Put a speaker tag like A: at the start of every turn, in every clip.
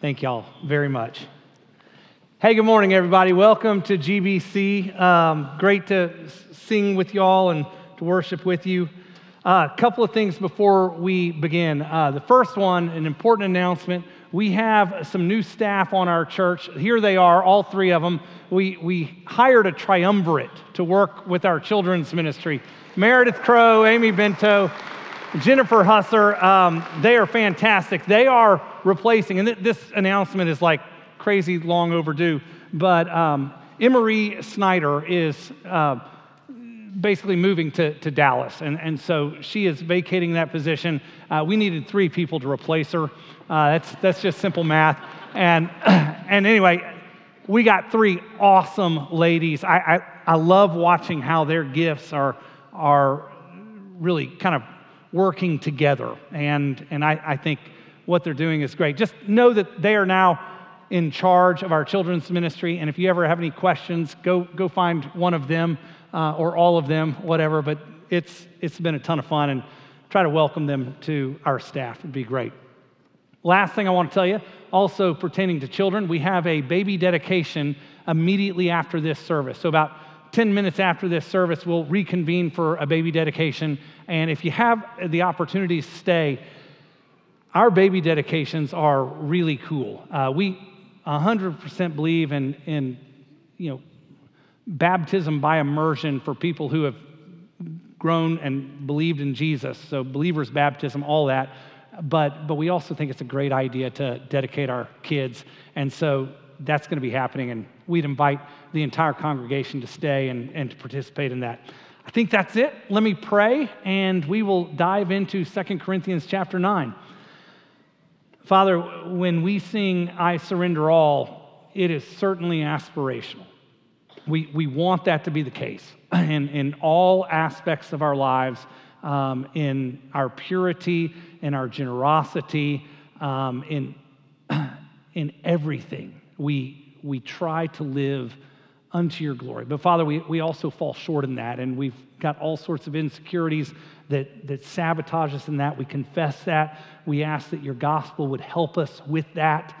A: Thank y'all very much. Hey, good morning, everybody. Welcome to GBC. Um, great to sing with y'all and to worship with you. A uh, couple of things before we begin. Uh, the first one, an important announcement. We have some new staff on our church. Here they are, all three of them. We, we hired a triumvirate to work with our children's ministry Meredith Crow, Amy Bento, Jennifer Husser, um, they are fantastic. They are replacing, and th- this announcement is like crazy long overdue, but um, Emery Snyder is uh, basically moving to, to Dallas, and, and so she is vacating that position. Uh, we needed three people to replace her. Uh, that's, that's just simple math. And, and anyway, we got three awesome ladies. I, I, I love watching how their gifts are, are really kind of working together. And, and I, I think what they're doing is great. Just know that they are now in charge of our children's ministry. And if you ever have any questions, go, go find one of them uh, or all of them, whatever. But it's, it's been a ton of fun and try to welcome them to our staff. It'd be great. Last thing I want to tell you, also pertaining to children, we have a baby dedication immediately after this service. So, about 10 minutes after this service, we'll reconvene for a baby dedication. And if you have the opportunity to stay, our baby dedications are really cool. Uh, we 100% believe in, in, you know, baptism by immersion for people who have grown and believed in Jesus. So, believers' baptism, all that. But, but we also think it's a great idea to dedicate our kids. And so, that's going to be happening, and we'd invite the entire congregation to stay and, and to participate in that. I think that's it. Let me pray, and we will dive into Second Corinthians chapter 9. Father, when we sing I Surrender All, it is certainly aspirational. We, we want that to be the case in, in all aspects of our lives, um, in our purity, in our generosity, um, in, in everything we, we try to live unto your glory. But Father, we, we also fall short in that, and we've got all sorts of insecurities that, that sabotage us in that. We confess that. We ask that your gospel would help us with that.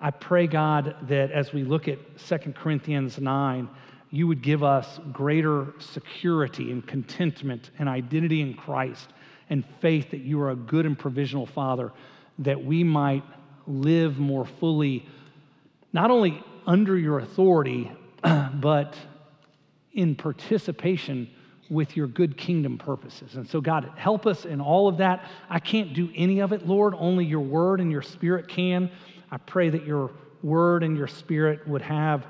A: I pray, God, that as we look at 2 Corinthians 9, you would give us greater security and contentment and identity in Christ and faith that you are a good and provisional Father, that we might live more fully not only under your authority, but in participation with your good kingdom purposes. And so, God, help us in all of that. I can't do any of it, Lord. Only your word and your spirit can. I pray that your word and your spirit would have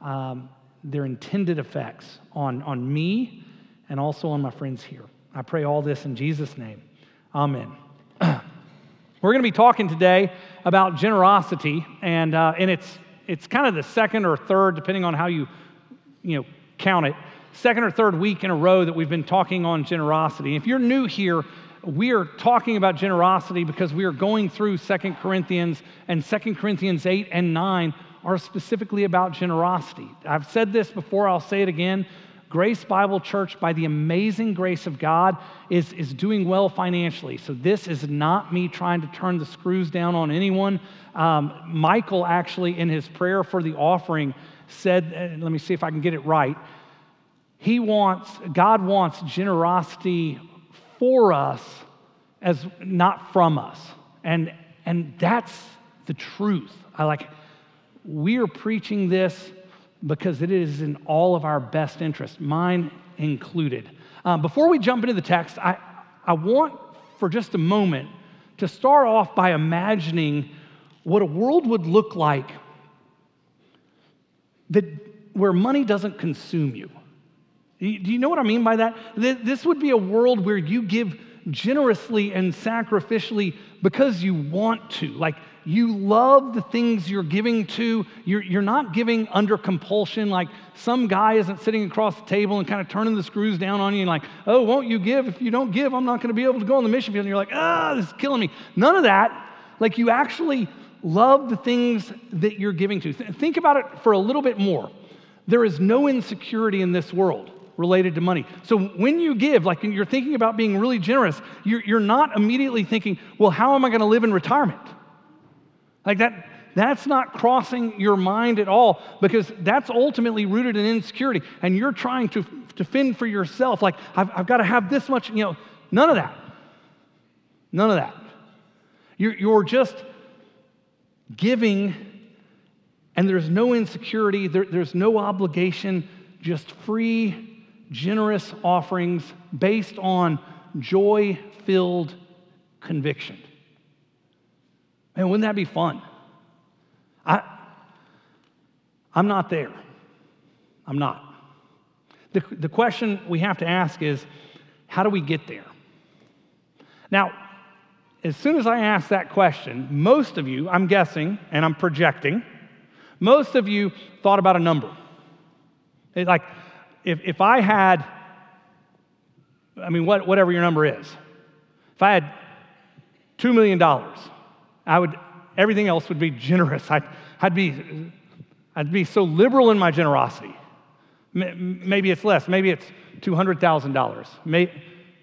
A: um, their intended effects on, on me and also on my friends here. I pray all this in Jesus' name. Amen. We're going to be talking today about generosity, and, uh, and it's, it's kind of the second or third, depending on how you, you know, count it, second or third week in a row that we've been talking on generosity. If you're new here, we are talking about generosity because we are going through Second Corinthians, and Second Corinthians 8 and 9 are specifically about generosity. I've said this before, I'll say it again. Grace Bible Church, by the amazing grace of God, is, is doing well financially. So, this is not me trying to turn the screws down on anyone. Um, Michael, actually, in his prayer for the offering, said, uh, let me see if I can get it right. He wants, God wants generosity for us as not from us. And, and that's the truth. I like, we are preaching this because it is in all of our best interest, mine included. Um, before we jump into the text, I, I want for just a moment to start off by imagining what a world would look like that, where money doesn't consume you. Do you know what I mean by that? This would be a world where you give generously and sacrificially because you want to. Like you love the things you're giving to. You're, you're not giving under compulsion, like some guy isn't sitting across the table and kind of turning the screws down on you and like, oh, won't you give? If you don't give, I'm not going to be able to go on the mission field. And you're like, ah, this is killing me. None of that. Like you actually love the things that you're giving to. Think about it for a little bit more. There is no insecurity in this world related to money. So when you give, like you're thinking about being really generous, you're, you're not immediately thinking, well, how am I going to live in retirement? Like that, that's not crossing your mind at all because that's ultimately rooted in insecurity. And you're trying to, to fend for yourself. Like, I've, I've got to have this much, you know, none of that. None of that. You're, you're just giving, and there's no insecurity, there, there's no obligation, just free, generous offerings based on joy filled conviction. Man, wouldn't that be fun? I, I'm not there. I'm not. The, the question we have to ask is how do we get there? Now, as soon as I ask that question, most of you, I'm guessing, and I'm projecting, most of you thought about a number. like, if, if I had, I mean, what, whatever your number is, if I had $2 million, I would, everything else would be generous. I'd, I'd, be, I'd be so liberal in my generosity. Maybe it's less. Maybe it's $200,000. Maybe,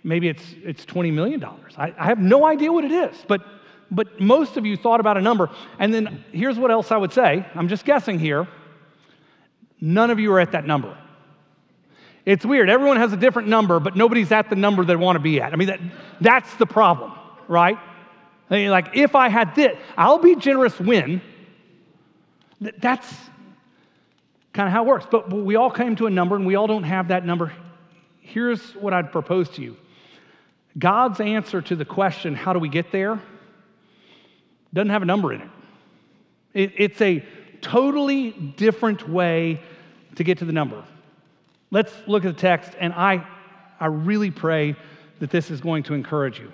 A: maybe it's, it's $20 million. I, I have no idea what it is, but, but most of you thought about a number. And then here's what else I would say I'm just guessing here. None of you are at that number. It's weird. Everyone has a different number, but nobody's at the number they want to be at. I mean, that, that's the problem, right? Like, if I had this, I'll be generous when. That's kind of how it works. But we all came to a number, and we all don't have that number. Here's what I'd propose to you God's answer to the question, how do we get there, doesn't have a number in it. it it's a totally different way to get to the number. Let's look at the text, and I, I really pray that this is going to encourage you.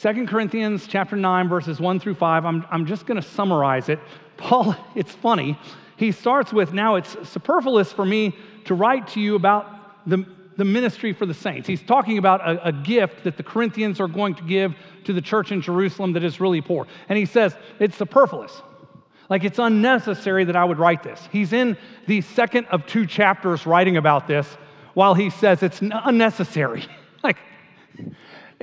A: 2 Corinthians chapter 9, verses 1 through 5, I'm, I'm just going to summarize it. Paul, it's funny. He starts with, Now it's superfluous for me to write to you about the, the ministry for the saints. He's talking about a, a gift that the Corinthians are going to give to the church in Jerusalem that is really poor. And he says, It's superfluous. Like it's unnecessary that I would write this. He's in the second of two chapters writing about this while he says it's unnecessary. like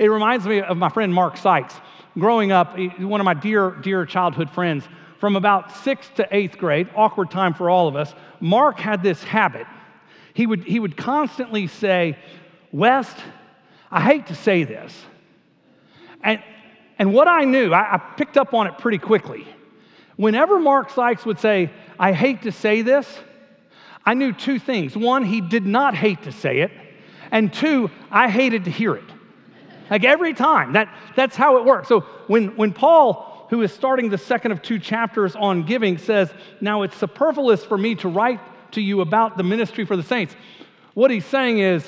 A: it reminds me of my friend Mark Sykes. Growing up, one of my dear, dear childhood friends, from about sixth to eighth grade, awkward time for all of us, Mark had this habit. He would, he would constantly say, West, I hate to say this. And, and what I knew, I, I picked up on it pretty quickly whenever Mark Sykes would say, I hate to say this, I knew two things. One, he did not hate to say it, and two, I hated to hear it. Like every time, that, that's how it works. So when, when Paul, who is starting the second of two chapters on giving, says, Now it's superfluous for me to write to you about the ministry for the saints, what he's saying is,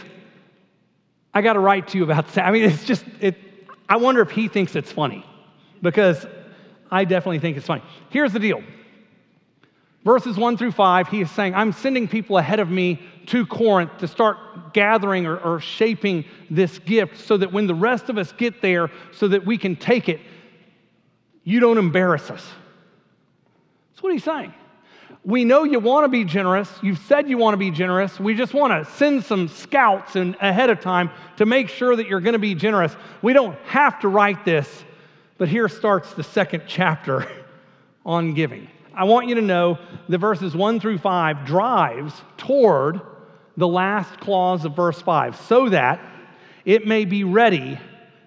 A: I got to write to you about that. I mean, it's just, it, I wonder if he thinks it's funny because I definitely think it's funny. Here's the deal verses 1 through 5, he is saying, I'm sending people ahead of me to Corinth to start gathering or, or, shaping this gift so that when the rest of us get there, so that we can take it, you don't embarrass us. That's what he's saying. We know you want to be generous. You've said you want to be generous. We just want to send some scouts in ahead of time to make sure that you're going to be generous. We don't have to write this but here starts the second chapter on giving. I want you to know that verses 1 through 5 drives toward the last clause of verse 5 so that it may be ready,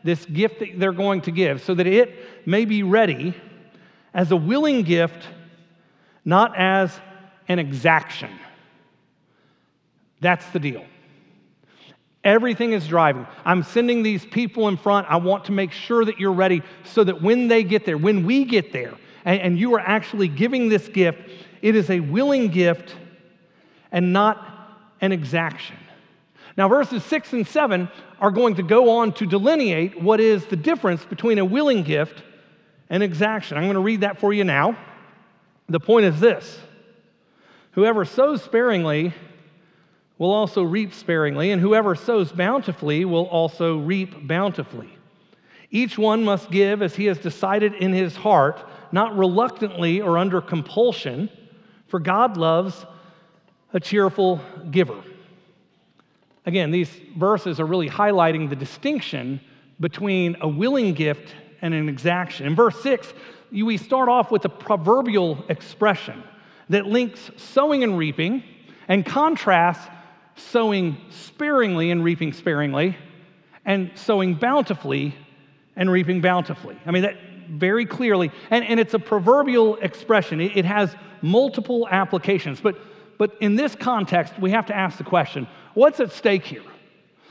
A: this gift that they're going to give, so that it may be ready as a willing gift, not as an exaction. That's the deal. Everything is driving. I'm sending these people in front. I want to make sure that you're ready so that when they get there, when we get there, and, and you are actually giving this gift, it is a willing gift and not an exaction. Now, verses six and seven are going to go on to delineate what is the difference between a willing gift and exaction. I'm going to read that for you now. The point is this whoever sows sparingly will also reap sparingly, and whoever sows bountifully will also reap bountifully. Each one must give as he has decided in his heart, not reluctantly or under compulsion, for God loves a cheerful giver. Again, these verses are really highlighting the distinction between a willing gift and an exaction. In verse 6, we start off with a proverbial expression that links sowing and reaping and contrasts sowing sparingly and reaping sparingly and sowing bountifully and reaping bountifully. I mean, that very clearly, and, and it's a proverbial expression, it, it has multiple applications. But, but in this context, we have to ask the question what's at stake here?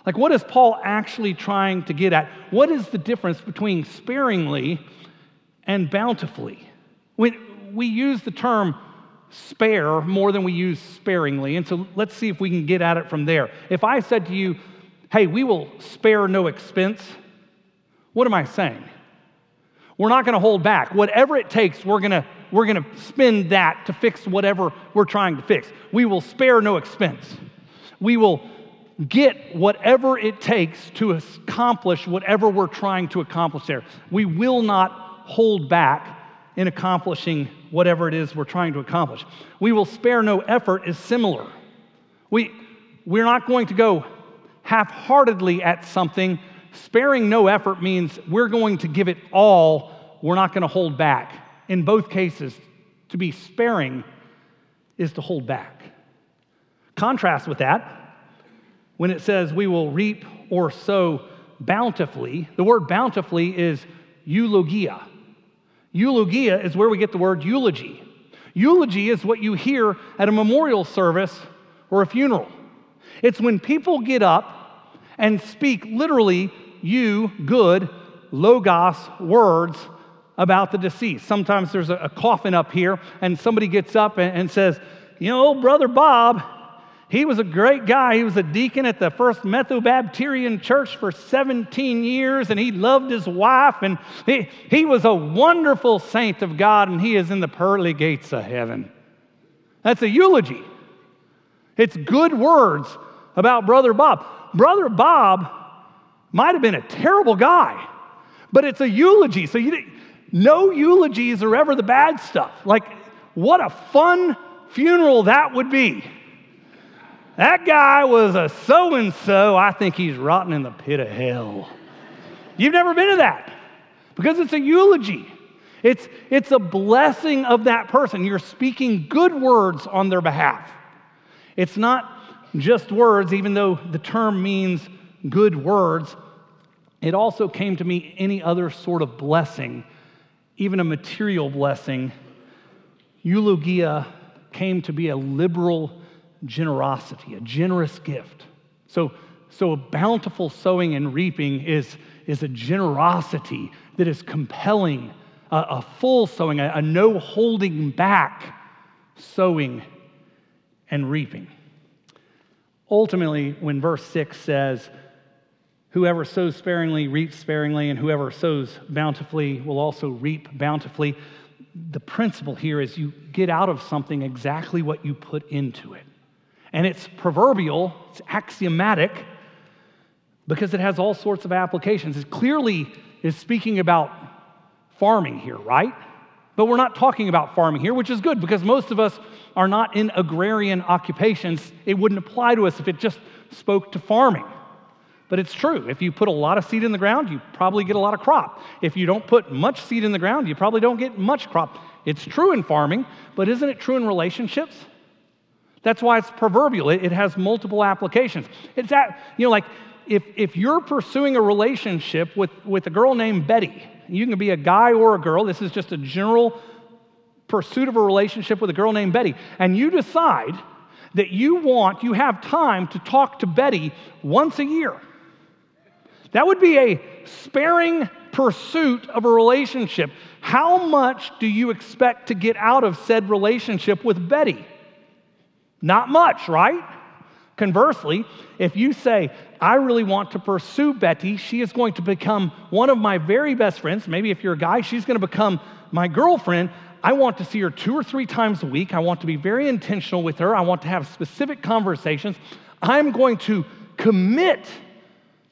A: Like, what is Paul actually trying to get at? What is the difference between sparingly and bountifully? We, we use the term spare more than we use sparingly. And so let's see if we can get at it from there. If I said to you, hey, we will spare no expense, what am I saying? We're not going to hold back. Whatever it takes, we're going to we're going to spend that to fix whatever we're trying to fix. We will spare no expense. We will get whatever it takes to accomplish whatever we're trying to accomplish there. We will not hold back in accomplishing whatever it is we're trying to accomplish. We will spare no effort is similar. We, we're not going to go half heartedly at something. Sparing no effort means we're going to give it all, we're not going to hold back. In both cases, to be sparing is to hold back. Contrast with that, when it says we will reap or sow bountifully, the word bountifully is eulogia. Eulogia is where we get the word eulogy. Eulogy is what you hear at a memorial service or a funeral. It's when people get up and speak literally you, good, logos words about the deceased. Sometimes there's a, coffin up here, and somebody gets up and, says, You know, old brother Bob, he was a great guy. He was a deacon at the First Methobaptirian Church for 17 years, and he loved his wife, and he, he was a wonderful saint of God, and he is in the pearly gates of heaven. That's a eulogy. It's good words about Brother Bob. Brother Bob might have been a terrible guy, but it's a eulogy. So you, no eulogies are ever the bad stuff. Like, what a fun funeral that would be. That guy was a so and so. I think he's rotten in the pit of hell. You've never been to that because it's a eulogy. It's, it's a blessing of that person. You're speaking good words on their behalf. It's not just words, even though the term means good words. It also came to me any other sort of blessing, even a material blessing. Eulogia came to be a liberal generosity, a generous gift. So, so a bountiful sowing and reaping is, is a generosity that is compelling, a, a full sowing, a, a no holding back sowing and reaping. Ultimately, when verse 6 says, Whoever sows sparingly reaps sparingly, and whoever sows bountifully will also reap bountifully. The principle here is you get out of something exactly what you put into it. And it's proverbial, it's axiomatic, because it has all sorts of applications. It clearly is speaking about farming here, right? But we're not talking about farming here, which is good because most of us are not in agrarian occupations. It wouldn't apply to us if it just spoke to farming. But it's true. If you put a lot of seed in the ground, you probably get a lot of crop. If you don't put much seed in the ground, you probably don't get much crop. It's true in farming, but isn't it true in relationships? That's why it's proverbial. It, it has multiple applications. It's that, you know, like if, if you're pursuing a relationship with, with a girl named Betty, you can be a guy or a girl, this is just a general pursuit of a relationship with a girl named Betty, and you decide that you want, you have time to talk to Betty once a year. That would be a sparing pursuit of a relationship. How much do you expect to get out of said relationship with Betty? Not much, right? Conversely, if you say, I really want to pursue Betty, she is going to become one of my very best friends. Maybe if you're a guy, she's going to become my girlfriend. I want to see her two or three times a week. I want to be very intentional with her. I want to have specific conversations. I'm going to commit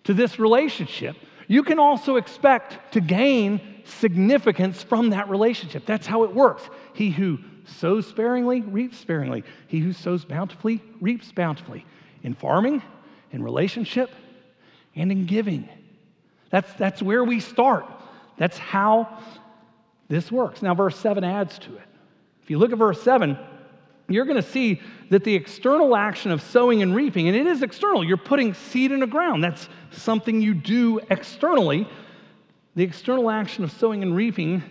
A: to this relationship. You can also expect to gain significance from that relationship. That's how it works. He who sows sparingly reaps sparingly. He who sows bountifully reaps bountifully. In farming, in relationship, and in giving. That's, that's where we start. That's how this works. Now, verse 7 adds to it. If you look at verse 7, you're going to see that the external action of sowing and reaping, and it is external, you're putting seed in the ground. That's something you do externally. The external action of sowing and reaping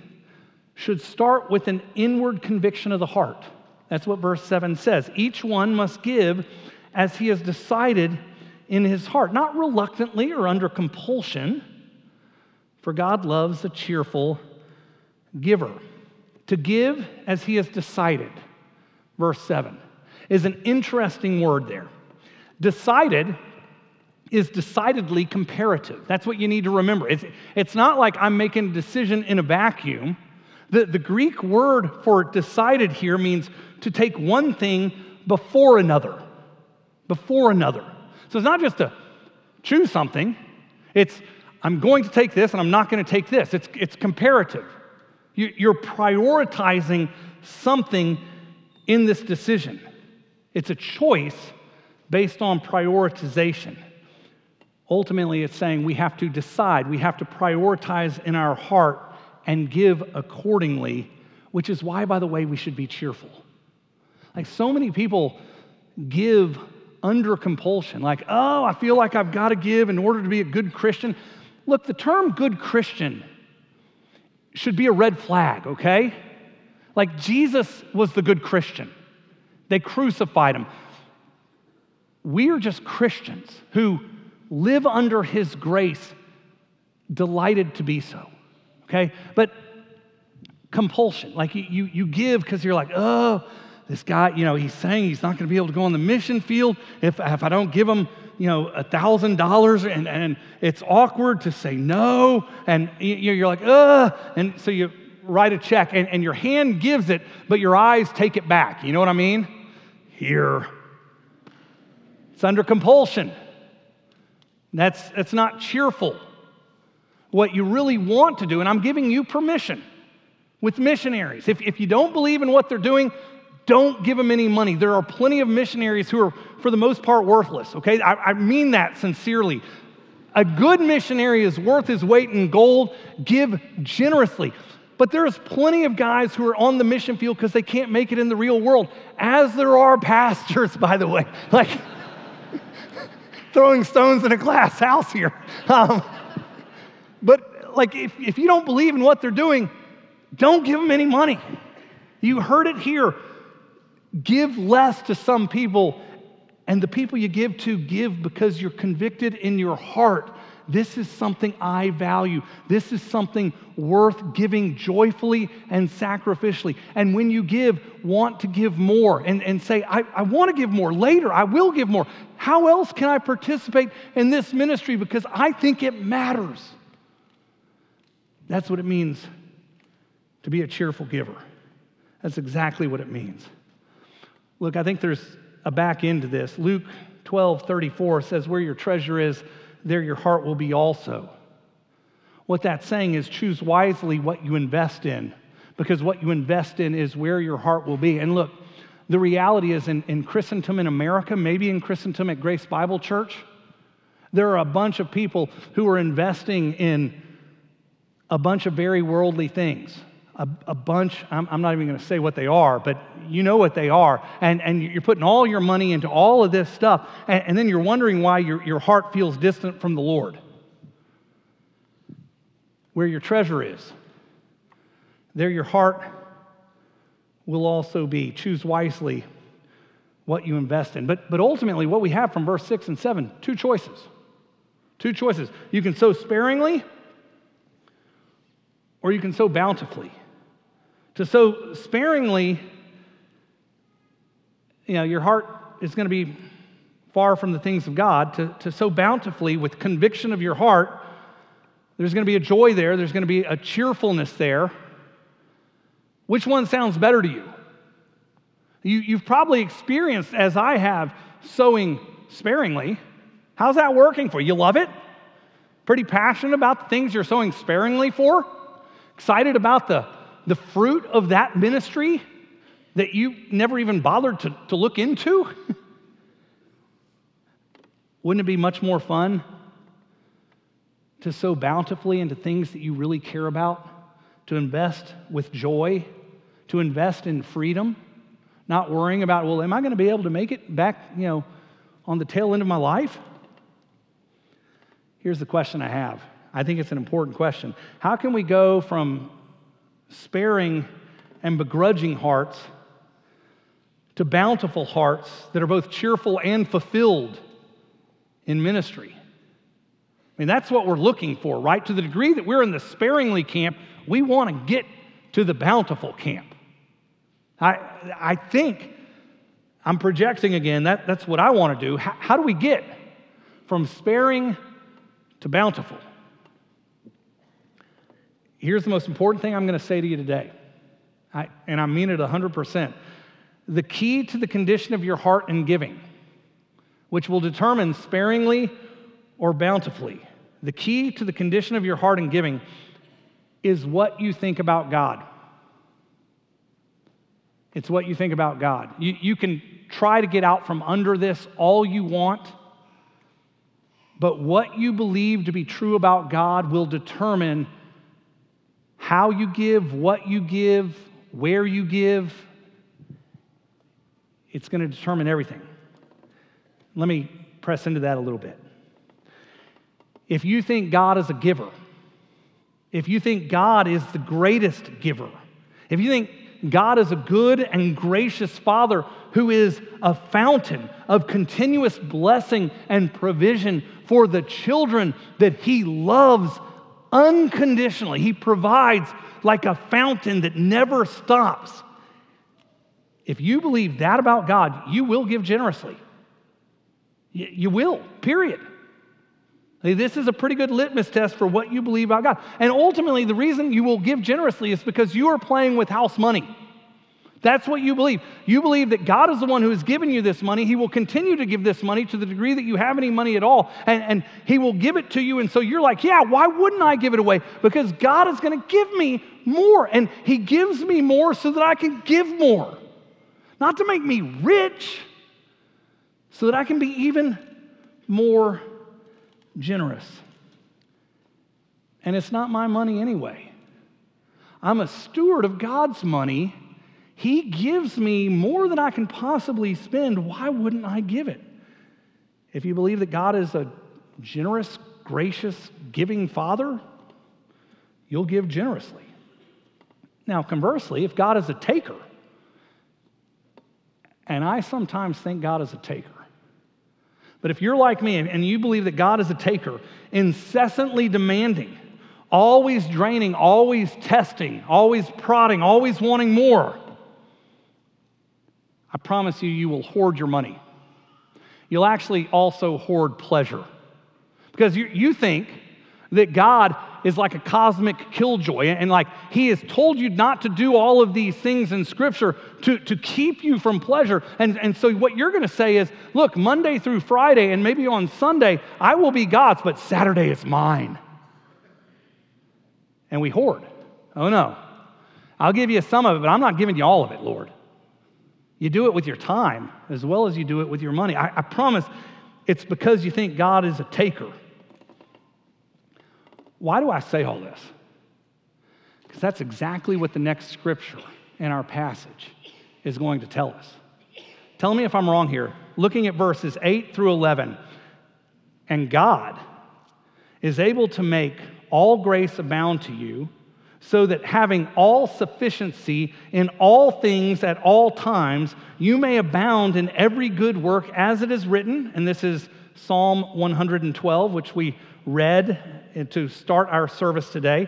A: should start with an inward conviction of the heart. That's what verse 7 says. Each one must give as he has decided in his heart, not reluctantly or under compulsion, for God loves a cheerful giver. To give as he has decided, verse 7, is an interesting word there. Decided is decidedly comparative. That's what you need to remember. It's, it's not like I'm making a decision in a vacuum. The, the Greek word for decided here means to take one thing before another. Before another. So it's not just to choose something, it's I'm going to take this and I'm not going to take this. It's, it's comparative. You, you're prioritizing something in this decision. It's a choice based on prioritization. Ultimately, it's saying we have to decide, we have to prioritize in our heart and give accordingly, which is why, by the way, we should be cheerful. Like so many people give under compulsion, like, oh, I feel like I've got to give in order to be a good Christian. Look, the term good Christian should be a red flag, okay? Like Jesus was the good Christian, they crucified him. We are just Christians who live under his grace, delighted to be so, okay? But compulsion, like you, you, you give because you're like, oh, this guy, you know, he's saying he's not going to be able to go on the mission field if, if I don't give him, you know, a thousand dollars and, and it's awkward to say no. And you're like, ugh. And so you write a check and, and your hand gives it, but your eyes take it back. You know what I mean? Here. It's under compulsion. That's, that's not cheerful. What you really want to do, and I'm giving you permission with missionaries. If, if you don't believe in what they're doing, don't give them any money. There are plenty of missionaries who are, for the most part, worthless, okay? I, I mean that sincerely. A good missionary is worth his weight in gold. Give generously. But there's plenty of guys who are on the mission field because they can't make it in the real world, as there are pastors, by the way. Like, throwing stones in a glass house here. Um, but, like, if, if you don't believe in what they're doing, don't give them any money. You heard it here. Give less to some people, and the people you give to, give because you're convicted in your heart. This is something I value. This is something worth giving joyfully and sacrificially. And when you give, want to give more and, and say, I, I want to give more later. I will give more. How else can I participate in this ministry? Because I think it matters. That's what it means to be a cheerful giver. That's exactly what it means. Look, I think there's a back end to this. Luke 12 34 says, Where your treasure is, there your heart will be also. What that's saying is choose wisely what you invest in, because what you invest in is where your heart will be. And look, the reality is in, in Christendom in America, maybe in Christendom at Grace Bible Church, there are a bunch of people who are investing in a bunch of very worldly things a, a bunch, I'm, I'm, not even going to say what they are, but you know what they are. And, and you're putting all your money into all of this stuff, and, and then you're wondering why your, your heart feels distant from the Lord. Where your treasure is, there your heart will also be. Choose wisely what you invest in. But, but ultimately, what we have from verse 6 and 7 two choices. Two choices. You can sow sparingly, or you can sow bountifully. To sow sparingly, you know, your heart is going to be far from the things of God. To, to sow bountifully with conviction of your heart, there's going to be a joy there, there's going to be a cheerfulness there. Which one sounds better to you? you you've probably experienced, as I have, sowing sparingly. How's that working for you? You love it? Pretty passionate about the things you're sowing sparingly for? Excited about the the fruit of that ministry that you never even bothered to, to look into? Wouldn't it be much more fun to sow bountifully into things that you really care about? to invest with joy, to invest in freedom, not worrying about, well, am I going to be able to make it back, you know, on the tail end of my life? Here's the question I have. I think it's an important question. How can we go from sparing and begrudging hearts to bountiful hearts that are both cheerful and fulfilled in ministry? I mean, that's what we're looking for, right? To the degree that we're in the sparingly camp, we want to get to the bountiful camp. I, I think I'm projecting again, that, that's what I want to do. How, how do we get from sparing to bountiful? Here's the most important thing I'm going to say to you today, I, and I mean it 100%. The key to the condition of your heart in giving, which will determine sparingly or bountifully, the key to the condition of your heart in giving is what you think about God. It's what you think about God. You, you can try to get out from under this all you want, but what you believe to be true about God will determine how you give, what you give, where you give. It's going to determine everything. Let me press into that a little bit. If you think God is a giver, if you think God is the greatest giver, if you think God is a good and gracious Father who is a fountain of continuous blessing and provision for the children that He loves unconditionally, He provides like a fountain that never stops. If you believe that about God, you will give generously. You will, period. This is a pretty good litmus test for what you believe about God. And ultimately, the reason you will give generously is because you are playing with house money. That's what you believe. You believe that God is the one who has given you this money. He will continue to give this money to the degree that you have any money at all. And, and He will give it to you. And so you're like, yeah, why wouldn't I give it away? Because God is going to give me more. And He gives me more so that I can give more. Not to make me rich, so that I can be even more generous. And it's not my money anyway. I'm a steward of God's money. He gives me more than I can possibly spend. Why wouldn't I give it? If you believe that God is a generous, gracious, giving Father, you'll give generously. Now, conversely, if God is a taker, and I sometimes think God is a taker, but if you're like me and you believe that God is a taker, incessantly demanding, always draining, always testing, always prodding, always wanting more, I promise you, you will hoard your money. You'll actually also hoard pleasure. Because you, you think that God is like a cosmic killjoy, and like He has told you not to do all of these things in Scripture to, to keep you from pleasure. And, and so, what you're going to say is, look, Monday through Friday, and maybe on Sunday, I will be God's, but Saturday is mine. And we hoard. Oh no. I'll give you some of it, but I'm not giving you all of it, Lord. You do it with your time as well as you do it with your money. I, I promise it's because you think God is a taker. Why do I say all this? Because that's exactly what the next scripture in our passage is going to tell us. Tell me if I'm wrong here. Looking at verses 8 through 11, and God is able to make all grace abound to you, so that having all sufficiency in all things at all times, you may abound in every good work as it is written. And this is Psalm 112, which we read to start our service today.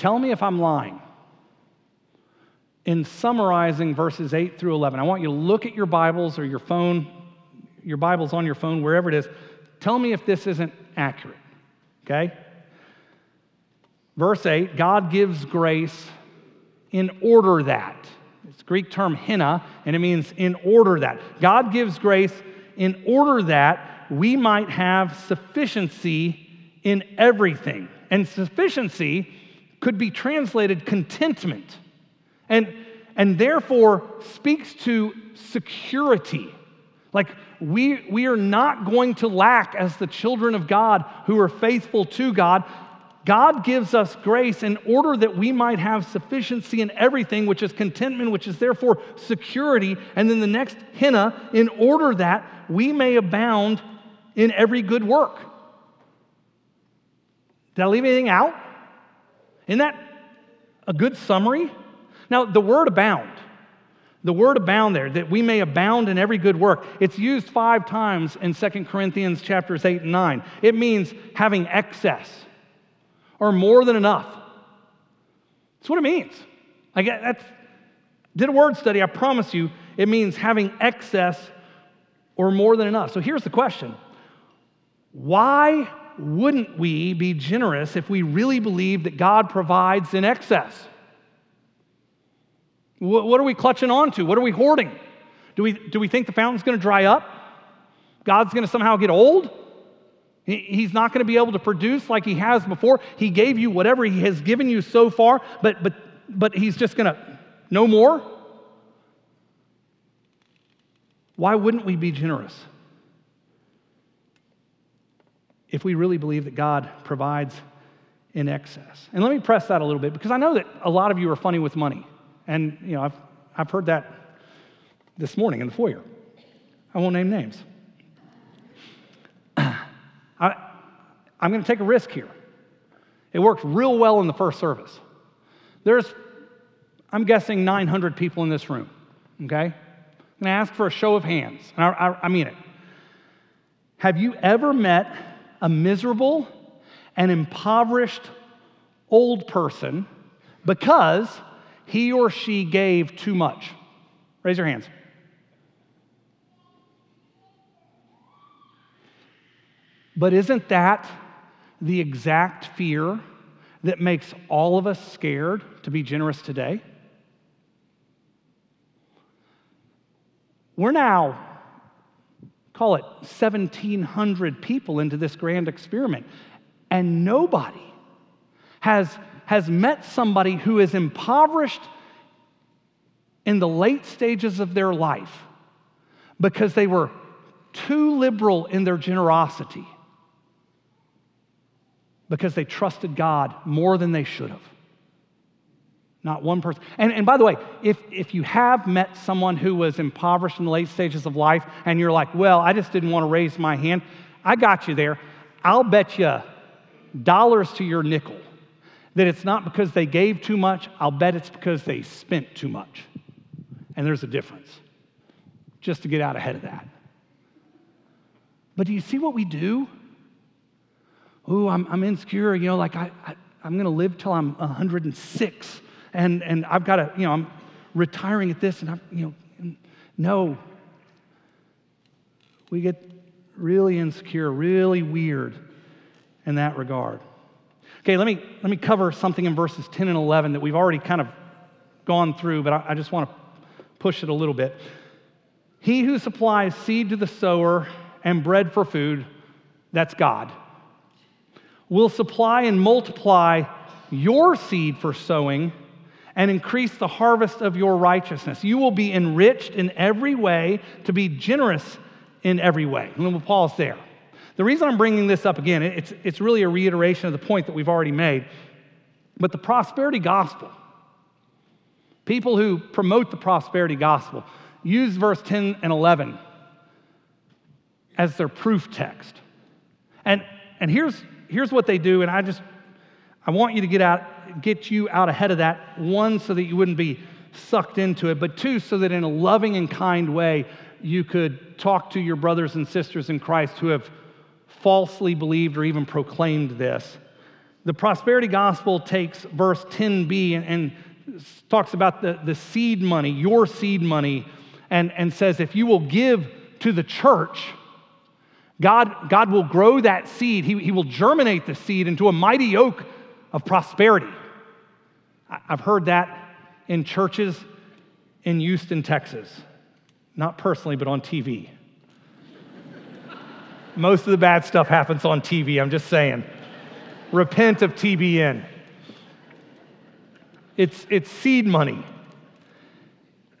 A: Tell me if I'm lying. In summarizing verses 8 through 11, I want you to look at your Bibles or your phone, your Bible's on your phone, wherever it is. Tell me if this isn't accurate, okay? Verse 8 God gives grace in order that. It's Greek term hina, and it means in order that. God gives grace in order that we might have sufficiency in everything. And sufficiency could be translated contentment. And, and therefore speaks to security. Like we, we are not going to lack as the children of God who are faithful to God. God gives us grace in order that we might have sufficiency in everything, which is contentment, which is therefore security. And then the next hina, in order that we may abound in every good work. Did I leave anything out? Isn't that a good summary? Now, the word abound, the word abound there, that we may abound in every good work, it's used five times in 2 Corinthians chapters 8 and 9. It means having excess or more than enough. That's what it means. I get that's did a word study, I promise you, it means having excess or more than enough. So here's the question. Why wouldn't we be generous if we really believe that God provides in excess? What are we clutching on to? What are we hoarding? Do we, do we think the fountain's going to dry up? God's going to somehow get old? He's not going to be able to produce like he has before. He gave you whatever he has given you so far, but, but, but he's just going to, no more? Why wouldn't we be generous? If we really believe that God provides in excess. And let me press that a little bit because I know that a lot of you are funny with money. And, you know, I've, I've heard that this morning in the foyer. I won't name names. I, I'm going to take a risk here. It worked real well in the first service. There's, I'm guessing, 900 people in this room, okay? I'm going to ask for a show of hands, and I, I, I mean it. Have you ever met a miserable and impoverished old person because he or she gave too much? Raise your hands. But isn't that the exact fear that makes all of us scared to be generous today? We're now call it 1,700 people into this grand experiment. And nobody has, has met somebody who is impoverished in the late stages of their life because they were too liberal in their generosity, because they trusted God more than they should have. Not one person. And, and by the way, if, if you have met someone who was impoverished in the late stages of life and you're like, well, I just didn't want to raise my hand, I got you there. I'll bet you dollars to your nickel that it's not because they gave too much, I'll bet it's because they spent too much. And there's a difference, just to get out ahead of that. But do you see what we do? Ooh, I'm, I'm insecure, you know, like I, I, I'm going to live till I'm 106 and, and I've got to, you know, I'm retiring at this, and I'm, you know, no. We get really insecure, really weird in that regard. Okay, let me, let me cover something in verses 10 and 11 that we've already kind of gone through, but I, I just want to push it a little bit. He who supplies seed to the sower and bread for food, that's God, will supply and multiply your seed for sowing and increase the harvest of your righteousness. You will be enriched in every way to be generous in every way. And we'll pause there. The reason I'm bringing this up again, it's, it's really a reiteration of the point that we've already made. But the prosperity gospel, people who promote the prosperity gospel, use verse 10 and 11 as their proof text. And, and here's, here's what they do, and I just, I want you to get out, get you out ahead of that. One, so that you wouldn't be sucked into it, but two, so that in a loving and kind way, you could talk to your brothers and sisters in Christ who have falsely believed or even proclaimed this. The prosperity gospel takes verse 10b and, and talks about the, the seed money, your seed money, and, and says if you will give to the church, God, God will grow that seed. He, he will germinate the seed into a mighty oak of prosperity. I've heard that in churches in Houston, Texas. Not personally, but on TV. Most of the bad stuff happens on TV, I'm just saying. Repent of TBN. It's, it's seed money.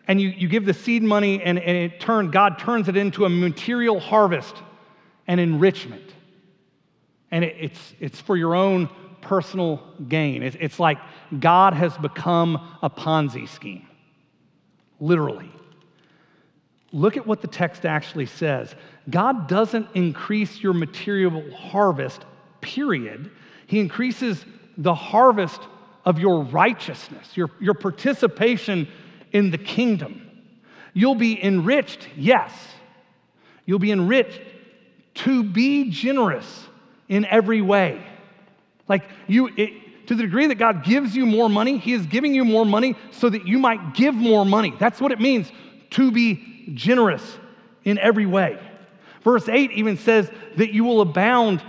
A: And you, you give the seed money, and, and it turn, God turns it into a material harvest and enrichment. And it, it's, it's for your own personal gain. It, it's like God has become a Ponzi scheme, literally. Look at what the text actually says. God doesn't increase your material harvest, period. He increases the harvest of your righteousness, your, your participation in the kingdom. You'll be enriched, yes. You'll be enriched to be generous in every way. Like you, it, to the degree that God gives you more money, He is giving you more money so that you might give more money. That's what it means to be generous in every way. Verse 8 even says that you will abound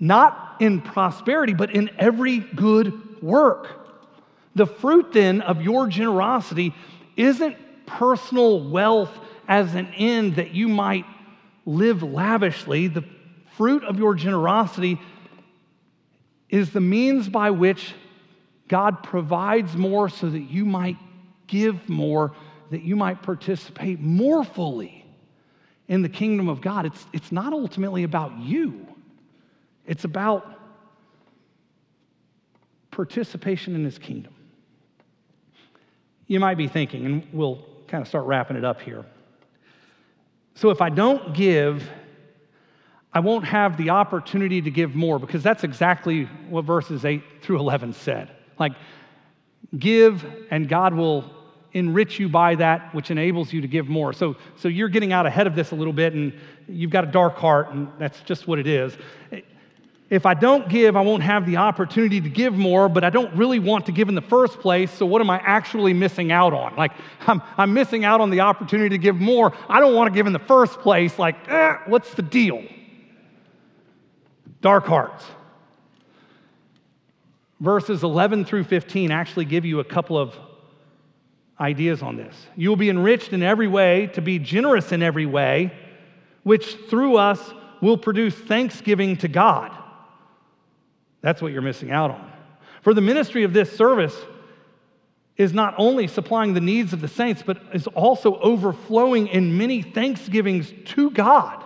A: not in prosperity, but in every good work. The fruit then of your generosity isn't personal wealth as an end that you might live lavishly. The fruit of your generosity is the means by which God provides more so that you might give more, that you might participate more fully in the kingdom of God. It's, it's not ultimately about you, it's about participation in his kingdom. You might be thinking, and we'll kind of start wrapping it up here. So if I don't give, I won't have the opportunity to give more because that's exactly what verses 8 through 11 said. Like, give and God will enrich you by that, which enables you to give more. So, so you're getting out ahead of this a little bit, and you've got a dark heart, and that's just what it is. If I don't give, I won't have the opportunity to give more, but I don't really want to give in the first place, so what am I actually missing out on? Like, I'm, I'm missing out on the opportunity to give more. I don't want to give in the first place. Like, eh, what's the deal? Dark hearts. Verses 11 through 15 actually give you a couple of ideas on this. You will be enriched in every way, to be generous in every way, which through us will produce thanksgiving to God. That's what you're missing out on. For the ministry of this service is not only supplying the needs of the saints, but is also overflowing in many thanksgivings to God.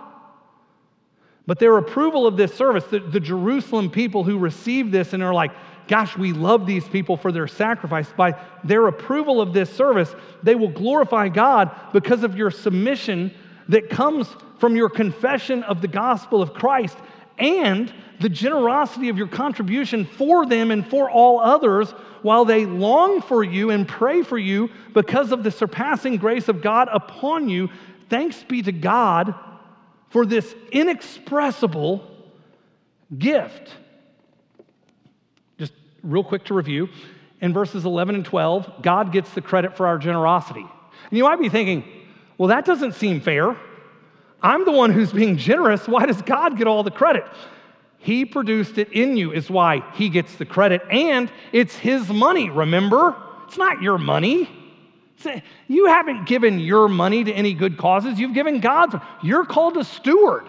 A: But their approval of this service, the, the Jerusalem people who receive this and are like, gosh, we love these people for their sacrifice, by their approval of this service, they will glorify God because of your submission that comes from your confession of the gospel of Christ and the generosity of your contribution for them and for all others while they long for you and pray for you because of the surpassing grace of God upon you. Thanks be to God for this inexpressible gift. Just real quick to review. In verses 11 and 12, God gets the credit for our generosity. And you might be thinking, well, that doesn't seem fair. I'm the one who's being generous. Why does God get all the credit? He produced it in you, is why he gets the credit. And it's his money, remember? It's not your money. You haven't given your money to any good causes. You've given God's. You're called a steward.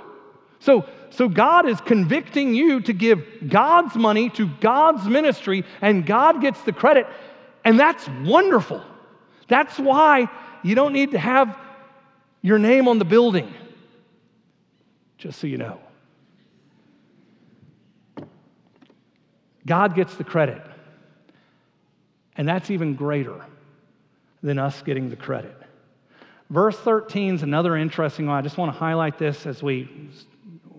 A: So, so God is convicting you to give God's money to God's ministry, and God gets the credit. And that's wonderful. That's why you don't need to have your name on the building, just so you know. God gets the credit. And that's even greater than us getting the credit. Verse 13 is another interesting one. I just want to highlight this as we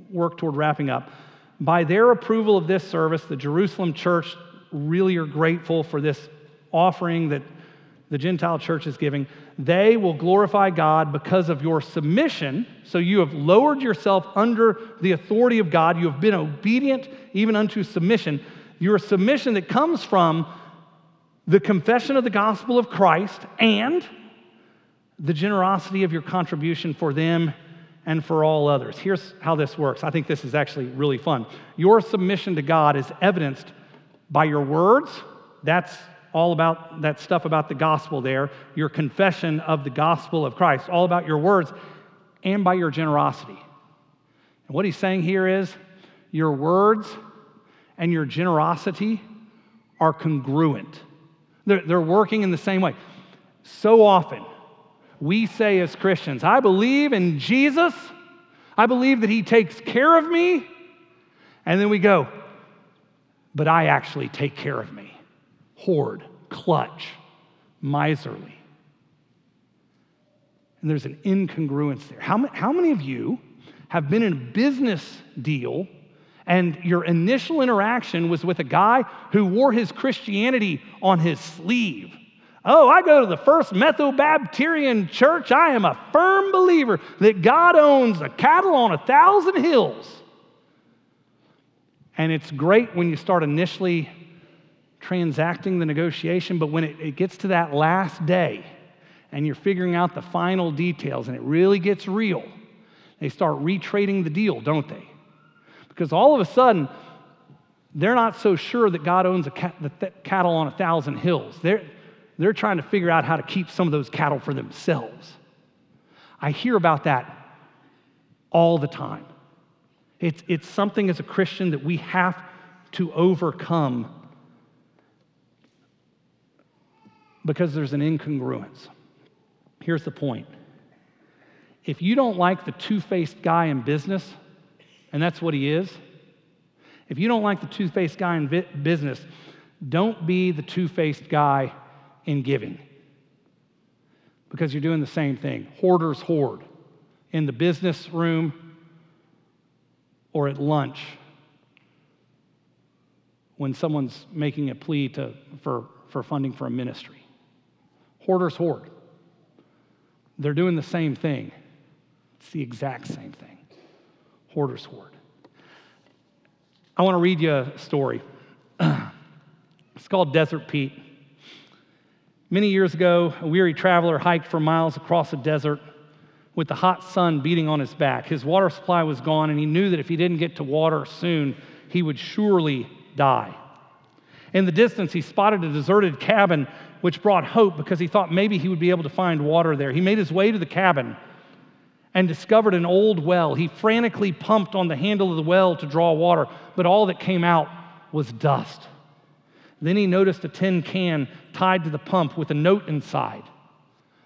A: work toward wrapping up. By their approval of this service, the Jerusalem church really are grateful for this offering that the Gentile church is giving. They will glorify God because of your submission. So you have lowered yourself under the authority of God. You have been obedient even unto submission. Your submission that comes from the confession of the gospel of Christ and the generosity of your contribution for them and for all others. Here's how this works. I think this is actually really fun. Your submission to God is evidenced by your words, that's all about that stuff about the gospel there, your confession of the gospel of Christ, all about your words, and by your generosity. And what he's saying here is your words and your generosity are congruent, they're, they're working in the same way. So often, we say as Christians, I believe in Jesus, I believe that he takes care of me, and then we go, but I actually take care of me. Hoard, clutch, miserly. And there's an incongruence there. How, how many of you have been in a business deal and your initial interaction was with a guy who wore his Christianity on his sleeve? Oh, I go to the First Methobaptirian Church. I am a firm believer that God owns a cattle on a thousand hills. And it's great when you start initially transacting the negotiation, but when it, it gets to that last day and you're figuring out the final details and it really gets real, they start retrading the deal, don't they? Because all of a sudden, they're not so sure that God owns the th- cattle on a thousand hills. They're, they're trying to figure out how to keep some of those cattle for themselves. I hear about that all the time. It's, it's something as a Christian that we have to overcome because there's an incongruence. Here's the point if you don't like the two faced guy in business, and that's what he is, if you don't like the two faced guy in business, don't be the two faced guy in giving because you're doing the same thing. Hoarders hoard in the business room or at lunch when someone's making a plea to, for, for funding for a ministry. Hoarders hoard. They're doing the same thing. It's the exact same thing. Hoarders hoard. I want to read you a story. it's called Desert Pete. Many years ago, a weary traveler hiked for miles across a desert with the hot sun beating on his back. His water supply was gone, and he knew that if he didn't get to water soon, he would surely die. In the distance, he spotted a deserted cabin, which brought hope because he thought maybe he would be able to find water there. He made his way to the cabin and discovered an old well. He frantically pumped on the handle of the well to draw water, but all that came out was dust. Then he noticed a tin can tied to the pump with a note inside.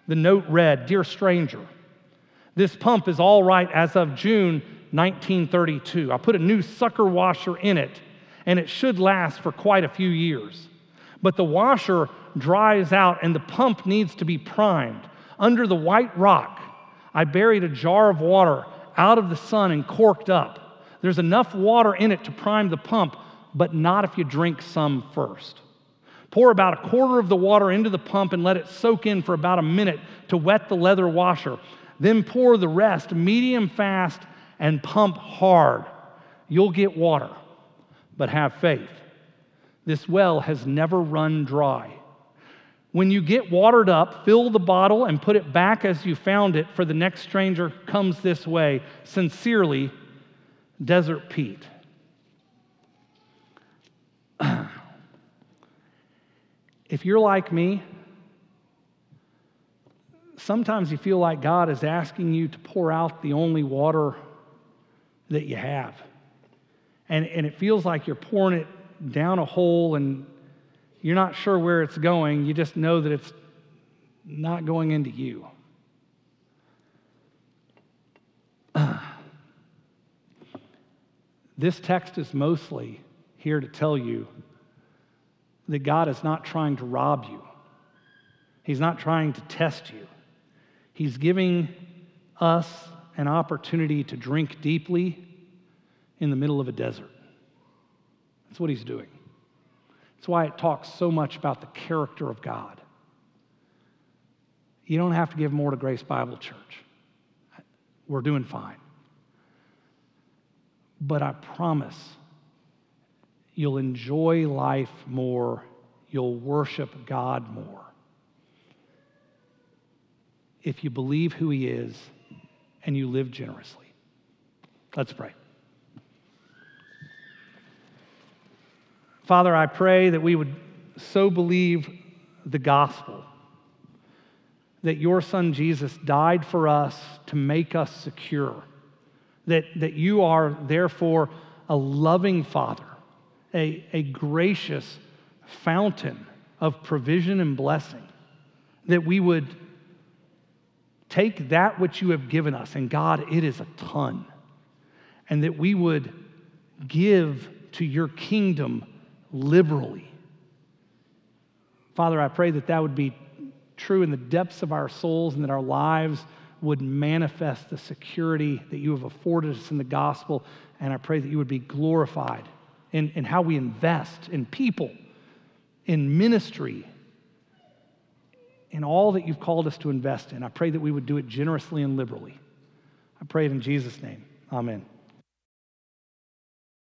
A: The note read Dear stranger, this pump is all right as of June 1932. I put a new sucker washer in it, and it should last for quite a few years. But the washer dries out, and the pump needs to be primed. Under the white rock, I buried a jar of water out of the sun and corked up. There's enough water in it to prime the pump, but not if you drink some first. Pour about a quarter of the water into the pump and let it soak in for about a minute to wet the leather washer. Then pour the rest medium fast and pump hard. You'll get water, but have faith. This well has never run dry. When you get watered up, fill the bottle and put it back as you found it, for the next stranger comes this way. Sincerely, Desert Pete. if you're like me, sometimes you feel like God is asking you to pour out the only water that you have. And, and it feels like you're pouring it down a hole and you're not sure where it's going. You just know that it's not going into you. this text is mostly here to tell you that God is not trying to rob you. He's not trying to test you. He's giving us an opportunity to drink deeply in the middle of a desert. That's what he's doing. That's why it talks so much about the character of God. You don't have to give more to Grace Bible Church. We're doing fine. But I promise you'll enjoy life more, you'll worship God more if you believe who He is and you live generously. Let's pray. Father, I pray that we would so believe the gospel that your son Jesus died for us to make us secure, that, that you are therefore a loving father, a, a gracious fountain of provision and blessing, that we would take that which you have given us, and God, it is a ton, and that we would give to your kingdom liberally. Father, I pray that that would be true in the depths of our souls and that our lives would manifest the security that you have afforded us in the gospel. And I pray that you would be glorified in, in how we invest in people, in ministry, in all that you've called us to invest in. I pray that we would do it generously and liberally. I pray it in Jesus' name. Amen.